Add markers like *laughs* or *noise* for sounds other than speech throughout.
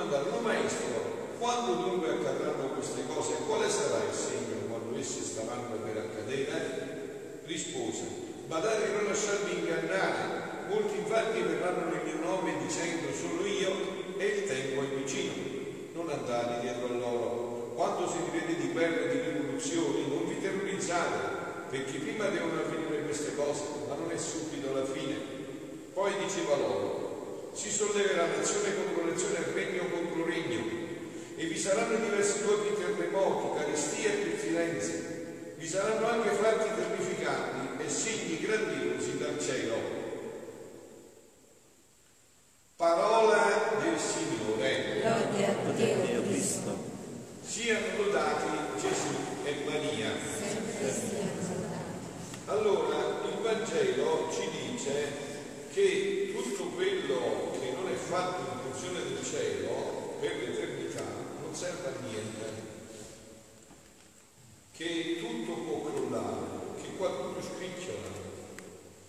Gli domandarono, Maestro, quando dunque accadranno queste cose quale sarà il segno quando esse staranno per accadere? Rispose, badate non lasciarvi ingannare, molti infatti verranno nel mio nome dicendo solo io e il tempo è vicino. Non andate dietro a loro. Quando rivede di guerre e di rivoluzioni, non vi terrorizzate, perché prima devono avvenire queste cose, ma non è subito la fine. Poi diceva loro, si solleverà nazione contro nazione, regno contro regno, e vi saranno diversi luoghi terremoti, carestie e pestilenze, vi saranno anche fatti terrificanti e segni grandiosi dal cielo. Parola del Signore. Gloria a te, o Cristo. Siano lodati Gesù e Maria. Sempre siano lodati. Allora, il Vangelo ci dice che tutto quello che non è funzione del cielo per l'eternità non serve a niente, che tutto può crollare, che qualcuno scricchiola,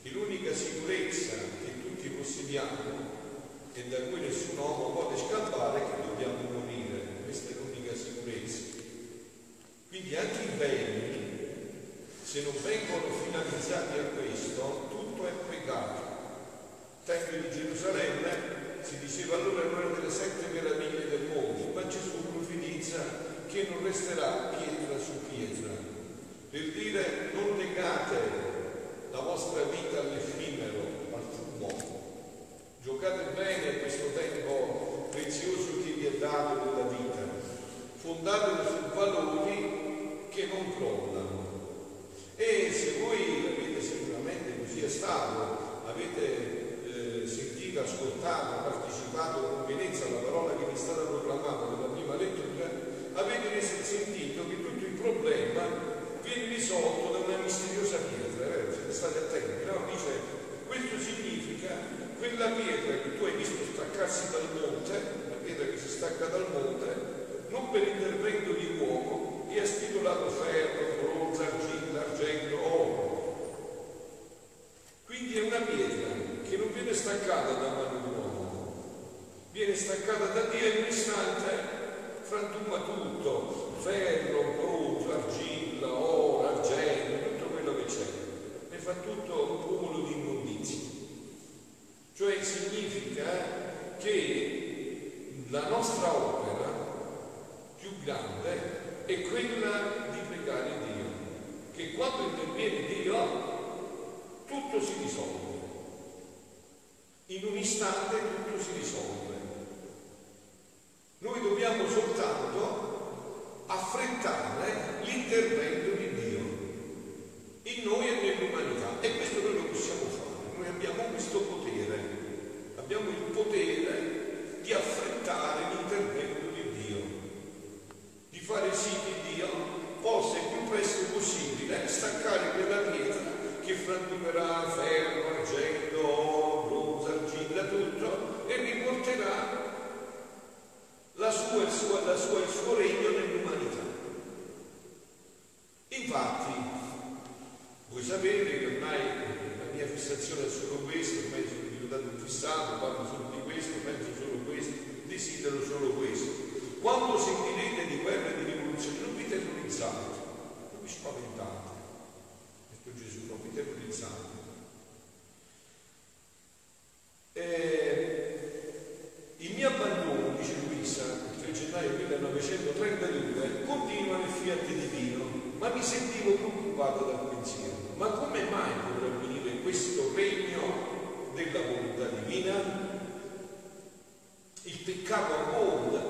che l'unica sicurezza che tutti possediamo e da cui nessun uomo può scappare è che dobbiamo morire, questa è l'unica sicurezza. Quindi anche i beni, se non vengono finalizzati a questo, tutto è peccato. Tempio di Gerusalemme si diceva allora era una delle sette meraviglie del mondo, ma Gesù profetizza che non resterà pietra su pietra, per dire non legate la vostra vita all'effimero, al fumo, giocate bene questo tempo prezioso che vi è dato della vita, fondatelo su valori che non crollano. E se voi avete sicuramente così è stato, avete eh, sentito, ascoltato, partecipato con pienezza alla parola che vi è stata proclamata nella prima lettura, avete sentito che tutto il problema viene risolto da una misteriosa pietra, eh? siete stati attenti, no? Dice, questo significa quella pietra che tu hai visto staccarsi dal monte, la pietra che si stacca dal monte, non per intervento di uomo, e ha stipulato ferro, bronzo, argilla, argento, oro. Quindi è una pietra che non viene staccata da mano di uomo, viene staccata da Dio in un istante frantuma tutto, ferro, bronzo, argilla, oro, argento, tutto quello che c'è, e fa tutto un cumulo di immondizie. Cioè significa che la nostra opera più grande è quella di pregare Dio, che quando interviene Dio tutto si risolve. In un istante tutto si risolve. Noi dobbiamo soltanto l'intervento di Dio in noi e nell'umanità e questo noi lo possiamo fare. Noi abbiamo questo potere, abbiamo il potere di affrettare l'intervento di Dio, di fare sì che Dio possa il più presto possibile staccare quella pietra che frantumerà ferro, argento, bronzo, argilla, tutto e riporterà la sua, la il suo regno nell'umanità. Infatti, voi sapete che ormai la mia fissazione è solo questo, ormai sono diventato un fissato, parlo solo di questo, penso solo questo, desidero solo questo. Quando sentirete di guerra e di rivoluzione, non vi terrorizzate, non vi spaventate. Detto Gesù, non vi terrorizzate. Eh, il mio abbandono, dice Luisa, il 3 gennaio 1932, continua nel fiat divino, ma mi sentivo preoccupato dal pensiero. Ma come mai potrà avvenire questo regno della volontà divina? Il peccato abbonda,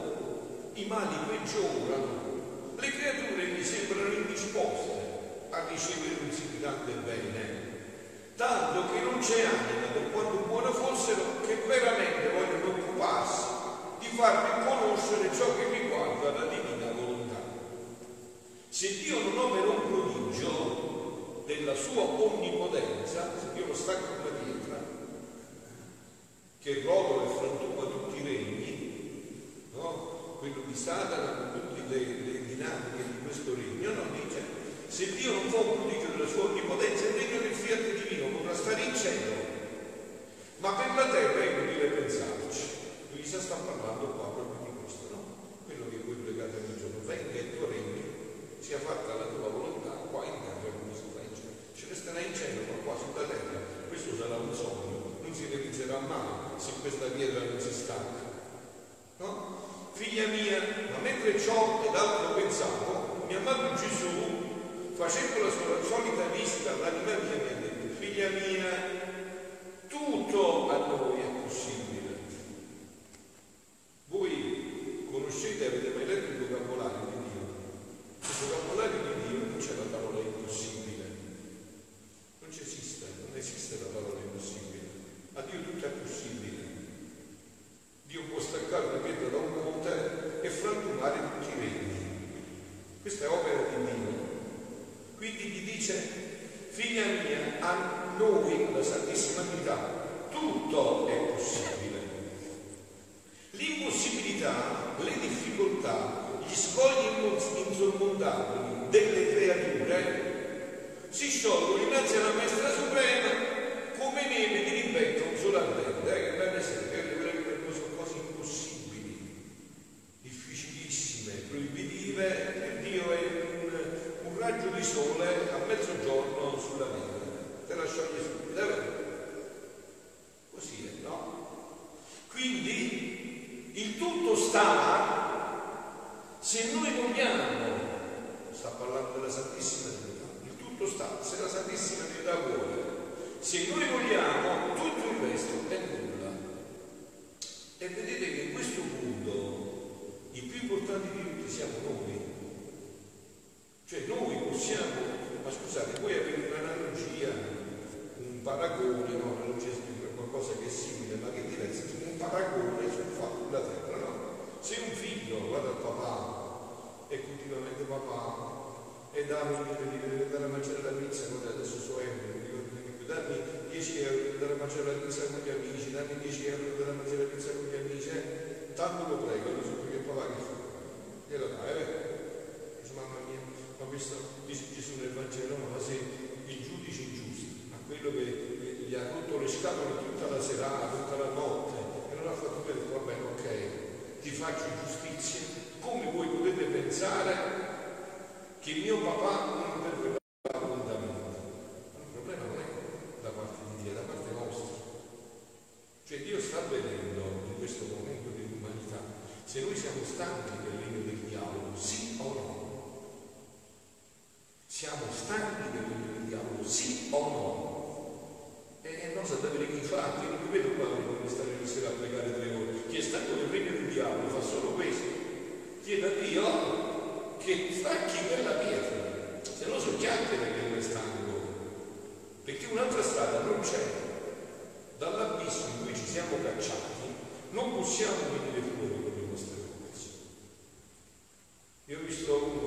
i mali peggiorano, Questa è opera di Dio. Quindi gli dice, figlia mia, a noi, la Santissima Trinità, tutto è possibile. L'impossibilità, le difficoltà, gli scogli insormontabili delle creature si sciolgono innanzi alla Maestra Suprema come neve di rimpetto sulla tenda. Eh, che bel esempio. quello dico, vabbè, ok, ti faccio giustizia, come voi potete pensare che mio papà non per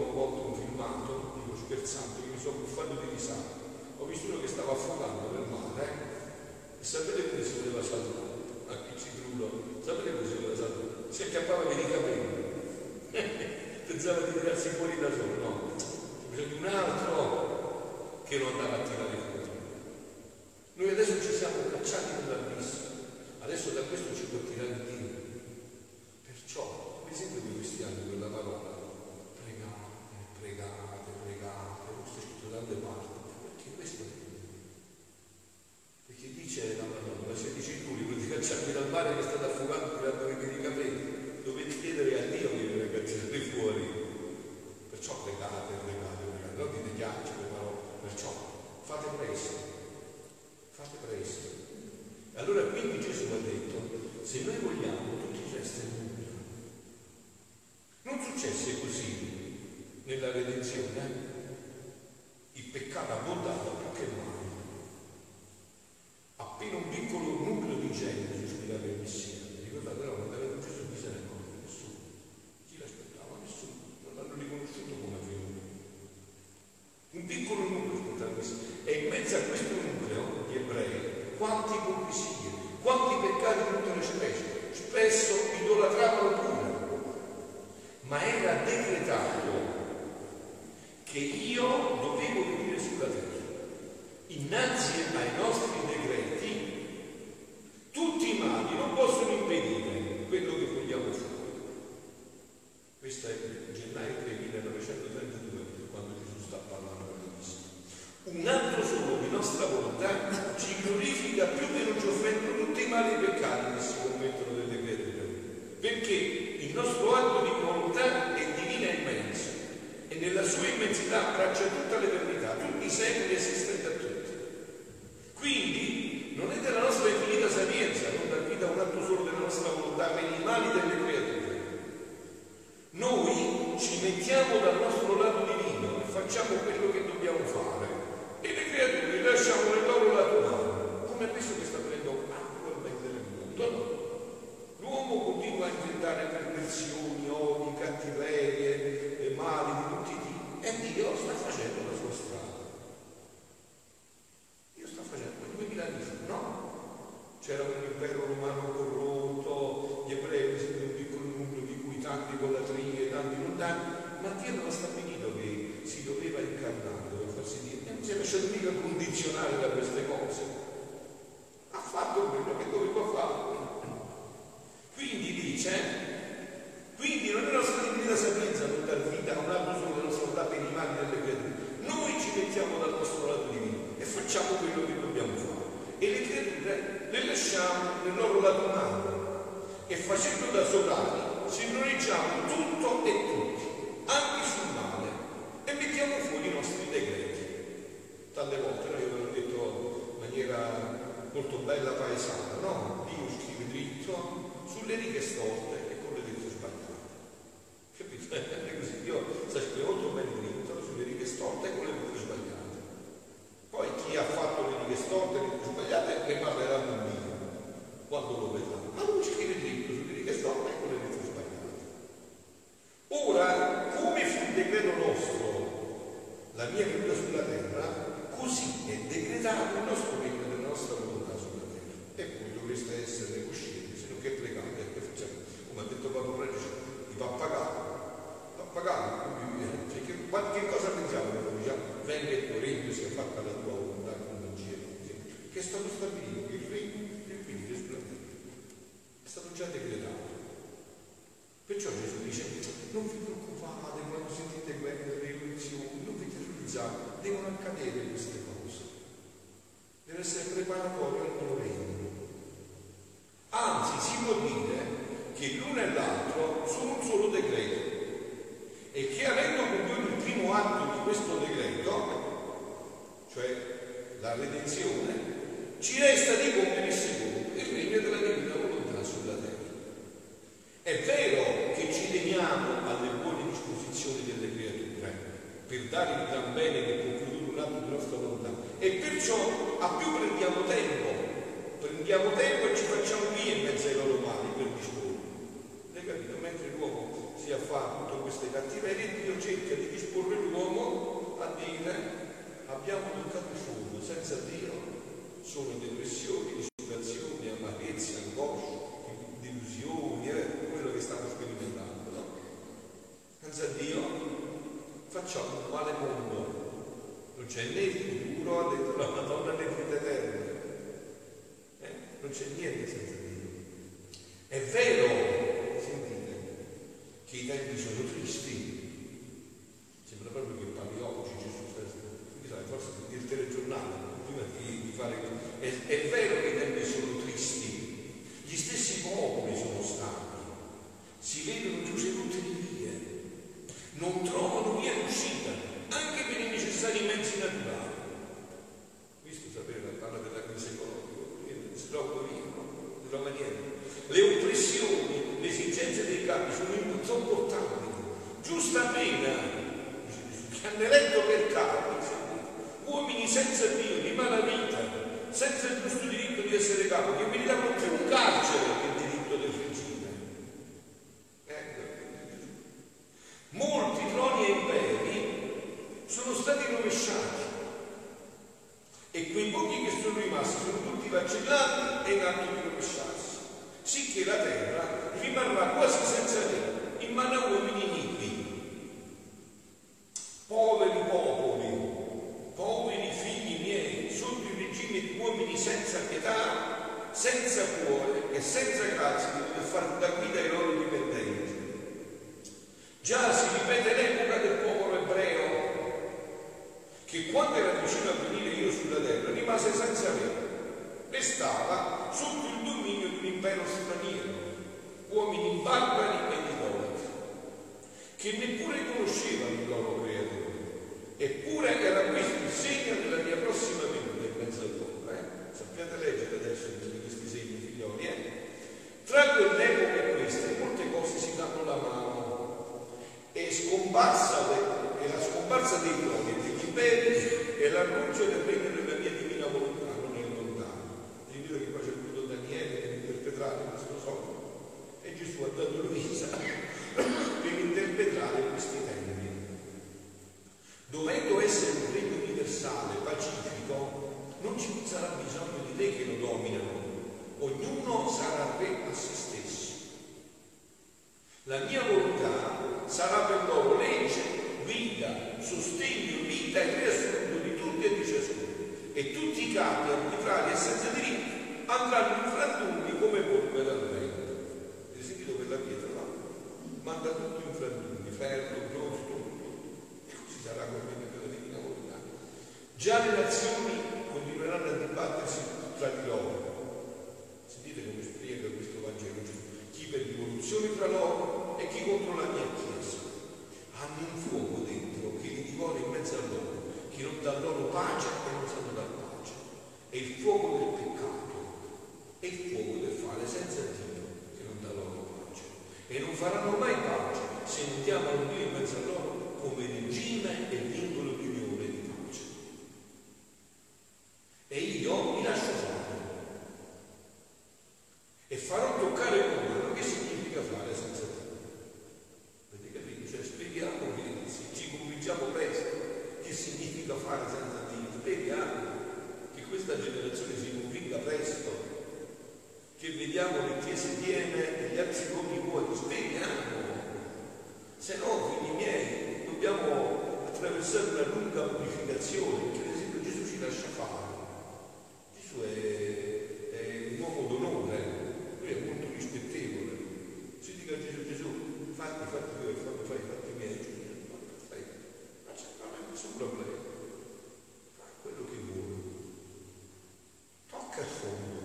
ho volta un filmato, dico scherzando, io mi sono buffato di risata. Ho visto uno che stava affogando nel mare eh? e sapete come si voleva salvare? A chi ci crullo? Sapete come si voleva salvare? Si acchiappava per i capelli. *laughs* Pensava di tirarsi fuori da solo, no? C'è bisogno di un altro che lo andava a tirare fuori. Noi adesso ci siamo cacciati Allora quindi Gesù ha detto, se noi vogliamo tutti i gesti nulla. Non successe così nella redenzione, eh? musica molto bella paesana, no? Dio scrive dritto sulle righe storte Perciò Gesù dice, non vi preoccupate quando sentite guerre, rivoluzioni, non vi terrorizzate, devono accadere queste cose. Deve essere preparatorio al tuo regno. Anzi, si può dire che l'uno e l'altro sono un solo decreto e che avendo compiuto il primo atto di questo decreto, cioè la redenzione, ci resta di compiere il secondo, il regno della divina volontà sulla terra. È vero per dare il gran bene che può produrre un atto di nostra volontà. E perciò a più prendiamo tempo, prendiamo tempo e ci facciamo via in mezzo ai loro mali per disporre. Capito? Mentre l'uomo si affà a tutte queste cattiverie, scelte dei capi sull'input comportamento, giusta pena, che hanno eletto per capo, uomini senza Dio, di mala vita, senza il giusto diritto di essere capo, che meritavano più un carcere me e stava sotto il dominio di un impero straniero, uomini barbari e idolatri, che neppure conoscevano il loro creatore. Eppure era questo il segno della mia prossima venuta in mezzo al loro. Eh? Sappiate leggere adesso tutti questi segni, figlioli. Eh? Tra quell'epoca e queste molte cose si danno la mano e, scomparsa e la scomparsa dei trovi e degli imperi e l'annuncio del regno della mia divina volontà non è lontano. Io dico che qua c'è voluto Daniele per interpretare questo sogno e Gesù ha dato Luisa per interpretare questi tempi. Dovendo essere un regno universale, pacifico, non ci sarà bisogno di re che lo dominano, ognuno sarà re a se stesso. La mia volontà sarà per loro legge, guida, sostegno, vita e riassunto di tutti e di ciascuno. E tutti i capi arbitrari e senza diritti andranno in frantumi come polvere al vento. Avete sentito quella pietra, no? Manda tutto in frantumi, ferro, bronzo, tutto. E così sarà con la divina volontà. Già le nazioni continueranno a dibattersi tra di loro. Sentite come spiega questo Vangelo Gesù. Chi per rivoluzioni tra loro e chi contro la mia Chiesa. Hanno un fuoco dentro che li divora in mezzo a loro, che non dà loro pace e non sanno dar pace. È il fuoco del peccato, è il fuoco del fare senza Dio che non dà loro pace. E non faranno mai pace se non chiamano Dio in mezzo a loro come regime e vincolo di unione di pace. E io mi lascio fare e farò toccare con mano che significa fare senza Dio. Avete capito? Cioè spieghiamo che ci convinciamo presto che significa fare senza Dio, spieghiamo che questa generazione si convinca presto, che vediamo le chiese piene e gli altri luoghi vuoti, spieghiamo. Se no, figli miei, dobbiamo attraversare una lunga purificazione, perché ad esempio Gesù ci lascia fare. Gesù è, è un uomo d'onore, lui è molto rispettevole. Si dica a Gesù, Gesù, fatti, fatti tu e fatti, fai i fatti miei, Gesù, fai, non c'è non è nessun problema. Fa quello che vuoi. Tocca il fondo.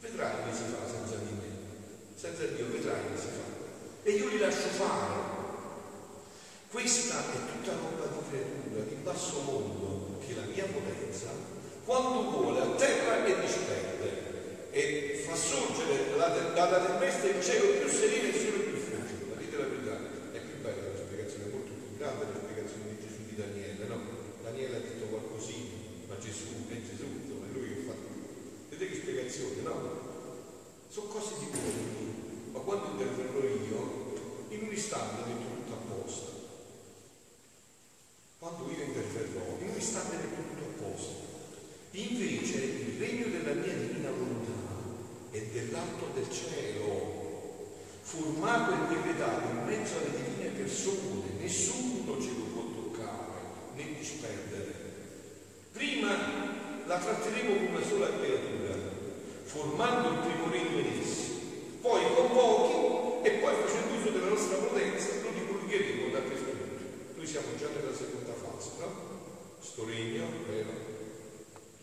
Vedrai che si fa senza di me. Senza Dio vedrai che si fa. E io li lascio fare. Questa è tutta roba di creatura, di basso mondo, che la mia potenza, quando vuole, a terra e disperde e fa sorgere dalla tempesta il cielo più sereno e il sole più fulgido. La dite la verità, è più bella la spiegazione, è molto più grande la spiegazione di Gesù di Daniele, no? Daniele ha detto qualcosina, ma Gesù è Gesù, insomma, è lui che ha fatto. Vedete che spiegazione, no? Sono cose di buoni, ma quando interverrò io, in un istante metto tutto a posto. Quando io interverrò, in un istante metto tutto a posto. Invece il regno della mia divina volontà è dell'alto del cielo, formato e decretato in mezzo alle divine persone, nessuno ce lo può toccare né disperdere. Prima la tratteremo come una sola creatura, formando il primo regno in essi, poi con pochi e poi facendo uso della nostra potenza lo divulgheremo dappertutto. Noi siamo già nella seconda fase, no? Sto regno, vero?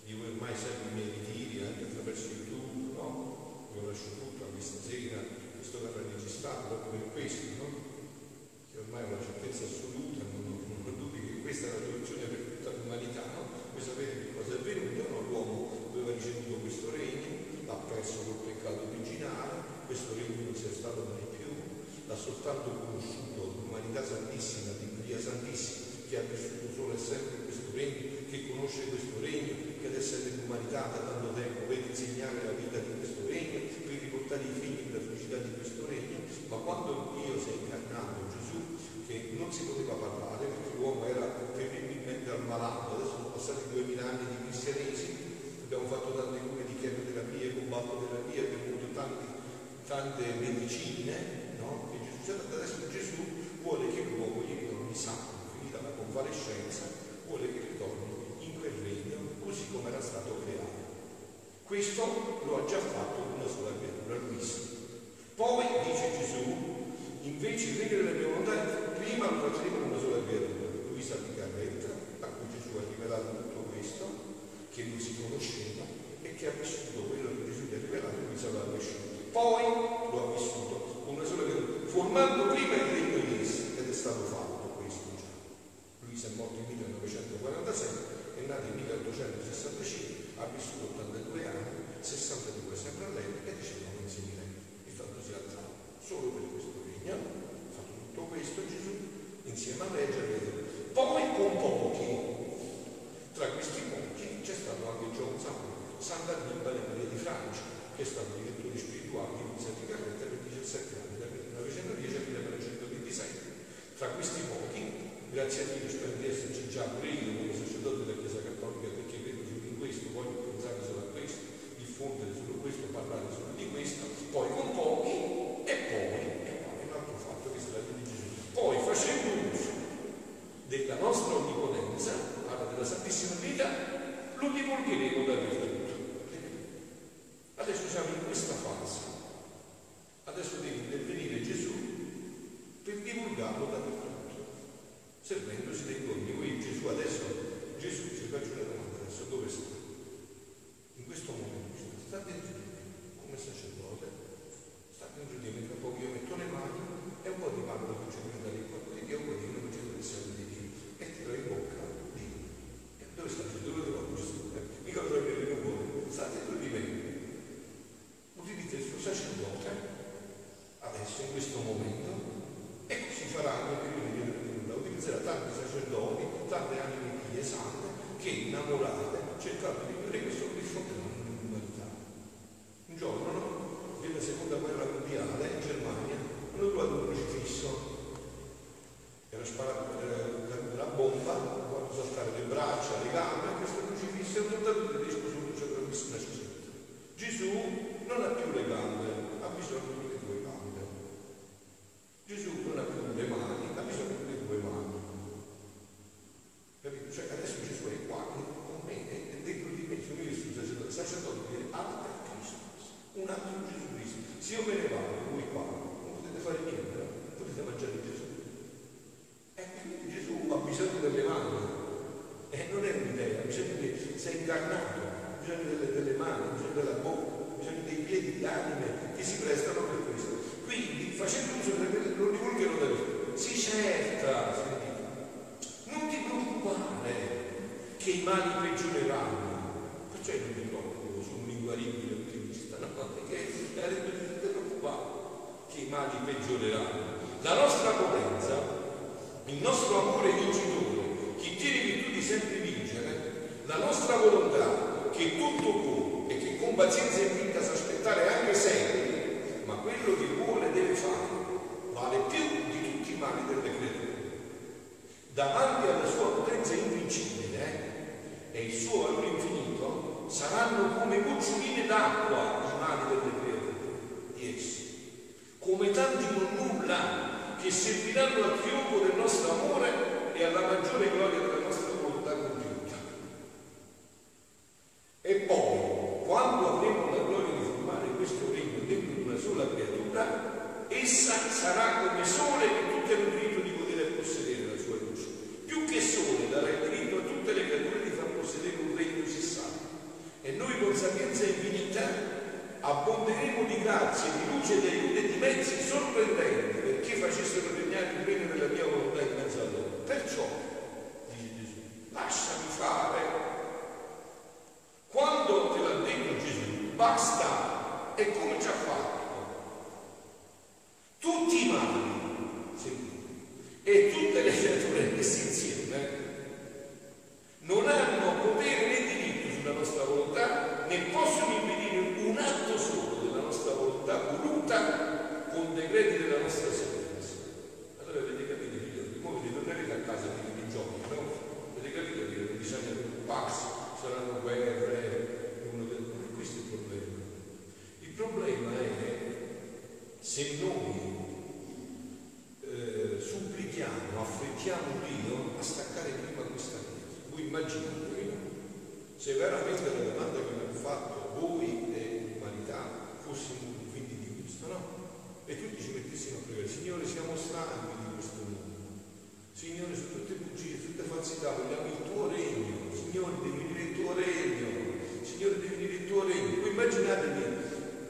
Chi ormai segue i miei ritiri anche attraverso YouTube, no? Io lascio tutto a questa sera, questo verrà registrato proprio per questo, no? Che ormai ho la certezza assoluta, non, non, ho dubbi che questa è la soluzione per tutta l'umanità, no? Voi sapete che cosa è avvenuto, no? L'uomo aveva ricevuto questo regno, l'ha perso col peccato originale, questo regno non sia stato mai più, l'ha soltanto conosciuto l'umanità santissima, di Maria Santissima, che ha vissuto solo e sempre questo regno, che conosce questo regno, che adesso è nell'umanità da tanto tempo, per insegnare la vita di questo regno, per riportare i figli nella felicità di questo regno, ma quando Dio si è incarnato Gesù, che non si poteva parlare perché l'uomo era terribilmente ammalato, adesso sono passati duemila anni di cristianesimo, abbiamo fatto tante cure di chemioterapia, combatto terapia, abbiamo avuto tante, tante medicine, no? Gesù, adesso Gesù vuole che l'uomo gli dia ogni sangue convalescenza vuole che ritorni in quel regno così come era stato creato. Questo lo ha già fatto una sola sua creatura Luisa. Poi, dice Gesù, invece il regno della mia volontà prima lo faceva con una sola creatura, Luisa di Carretta, a cui Gesù ha rivelato tutto questo, che non si conosceva e che ha vissuto quello che Gesù gli ha rivelato, Luisa l'ha vissuto. Poi lo ha vissuto con una sola creatura, formando prima il regno di essa ed è stato fatto. costumam che serviranno al trionfo del nostro amore e alla maggiore gloria della basta, è come ha fatto. Tutti i mali, seguite, e tutte le creature che si stanchi di questo mondo. Signore, su tutte bugie, su tutte falsità, vogliamo il tuo regno. Signore, devi venire il tuo regno. Signore, devi venire il tuo regno. Voi immaginatevi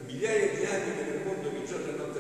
migliaia di anime nel mondo che giorno e notte